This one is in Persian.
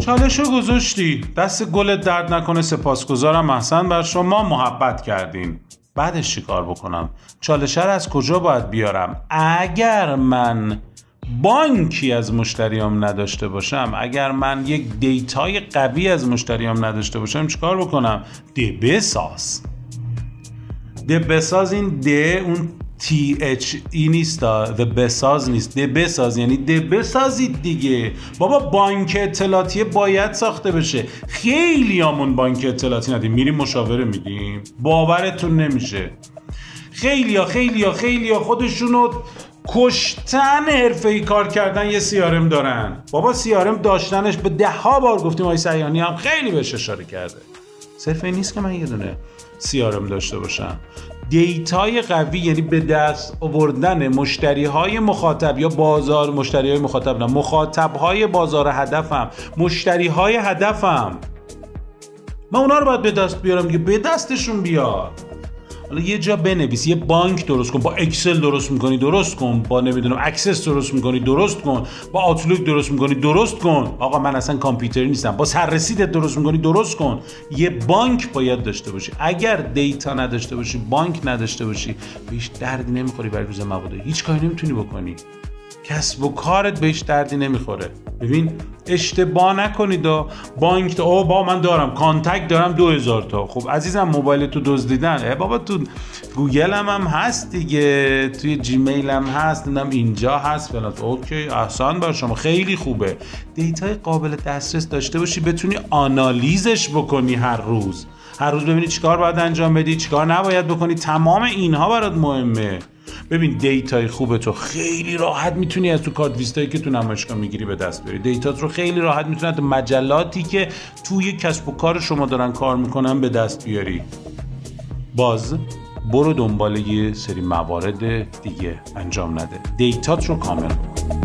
چالشو گذاشتی. دست گلت درد نکنه سپاسگزارم محسن بر شما محبت کردین بعدش چی کار بکنم؟ چالشه از کجا باید بیارم؟ اگر من بانکی از مشتریام نداشته باشم اگر من یک دیتای قوی از مشتریام نداشته باشم چیکار بکنم؟ ده بساز ده بساز این ده اون تی اچ ای نیست و بساز نیست. ده بساز یعنی ده بسازید دیگه. بابا بانک اطلاعاتی باید ساخته بشه. خیلی همون بانک اطلاعاتی ندیم. میریم مشاوره میدیم باورتون نمیشه. خیلی ها خیلی ها خیلی ها خودشونو کشتن حرفه کار کردن یه سیارم دارن. بابا سیارم داشتنش به ده ها بار گفتیم آقای سیانی هم خیلی بهش اشاره کرده. صرف این نیست که من یه دونه سیارم داشته باشم. دیتای قوی یعنی به دست آوردن مشتری های مخاطب یا بازار مشتری های مخاطب نه مخاطب های بازار هدفم مشتری های هدفم. من اونا رو باید به دست بیارم که به دستشون بیاد. حالا یه جا بنویس یه بانک درست کن با Excel درست می‌کنی درست کن با نمی‌دونم Access درست می‌کنی درست کن با Outlook درست می‌کنی درست کن. آقا من اصلا کامپیوتری نیستم با سررسیدت درست می‌کنی درست کن. یه بانک باید داشته باشی. اگر دیتا نداشته باشی بانک نداشته باشی به هیچ دردی نمی‌خوری برای روز مبادا هیچ کاری نمی‌تونی بکنی. کسب و کارت به هیچ دردی نمی‌خوره. ببین اشتباه نکنید و بانک تو اوه بابا من دارم contact دارم دو هزار تا. خب عزیزم موبایل تو دزدیدن. ای بابا تو گوگل هم, هم هست دیگه توی Gmail هم هست نمی‌دونم اینجا هست فلان. OK احسنت بر شما. خیلی خوبه. دیتای قابل دسترس داشته باشی بتونی آنالیزش بکنی هر روز. هر روز ببینی چیکار باید انجام بدی چیکار نباید بکنی. تمام اینها برات مهمه. ببین دیتای خوب تو خیلی راحت می‌تونی از تو کارت ویزیتایی که تو نمایشگاه می‌گیری به دست بیاری. دیتات رو خیلی راحت می‌تونی از مجلاتی که توی کسب و کار شما دارن کار می‌کنن به دست بیاری. باز برو دنبال یه سری موارد دیگه انجام نده. دیتات رو کامل بکن.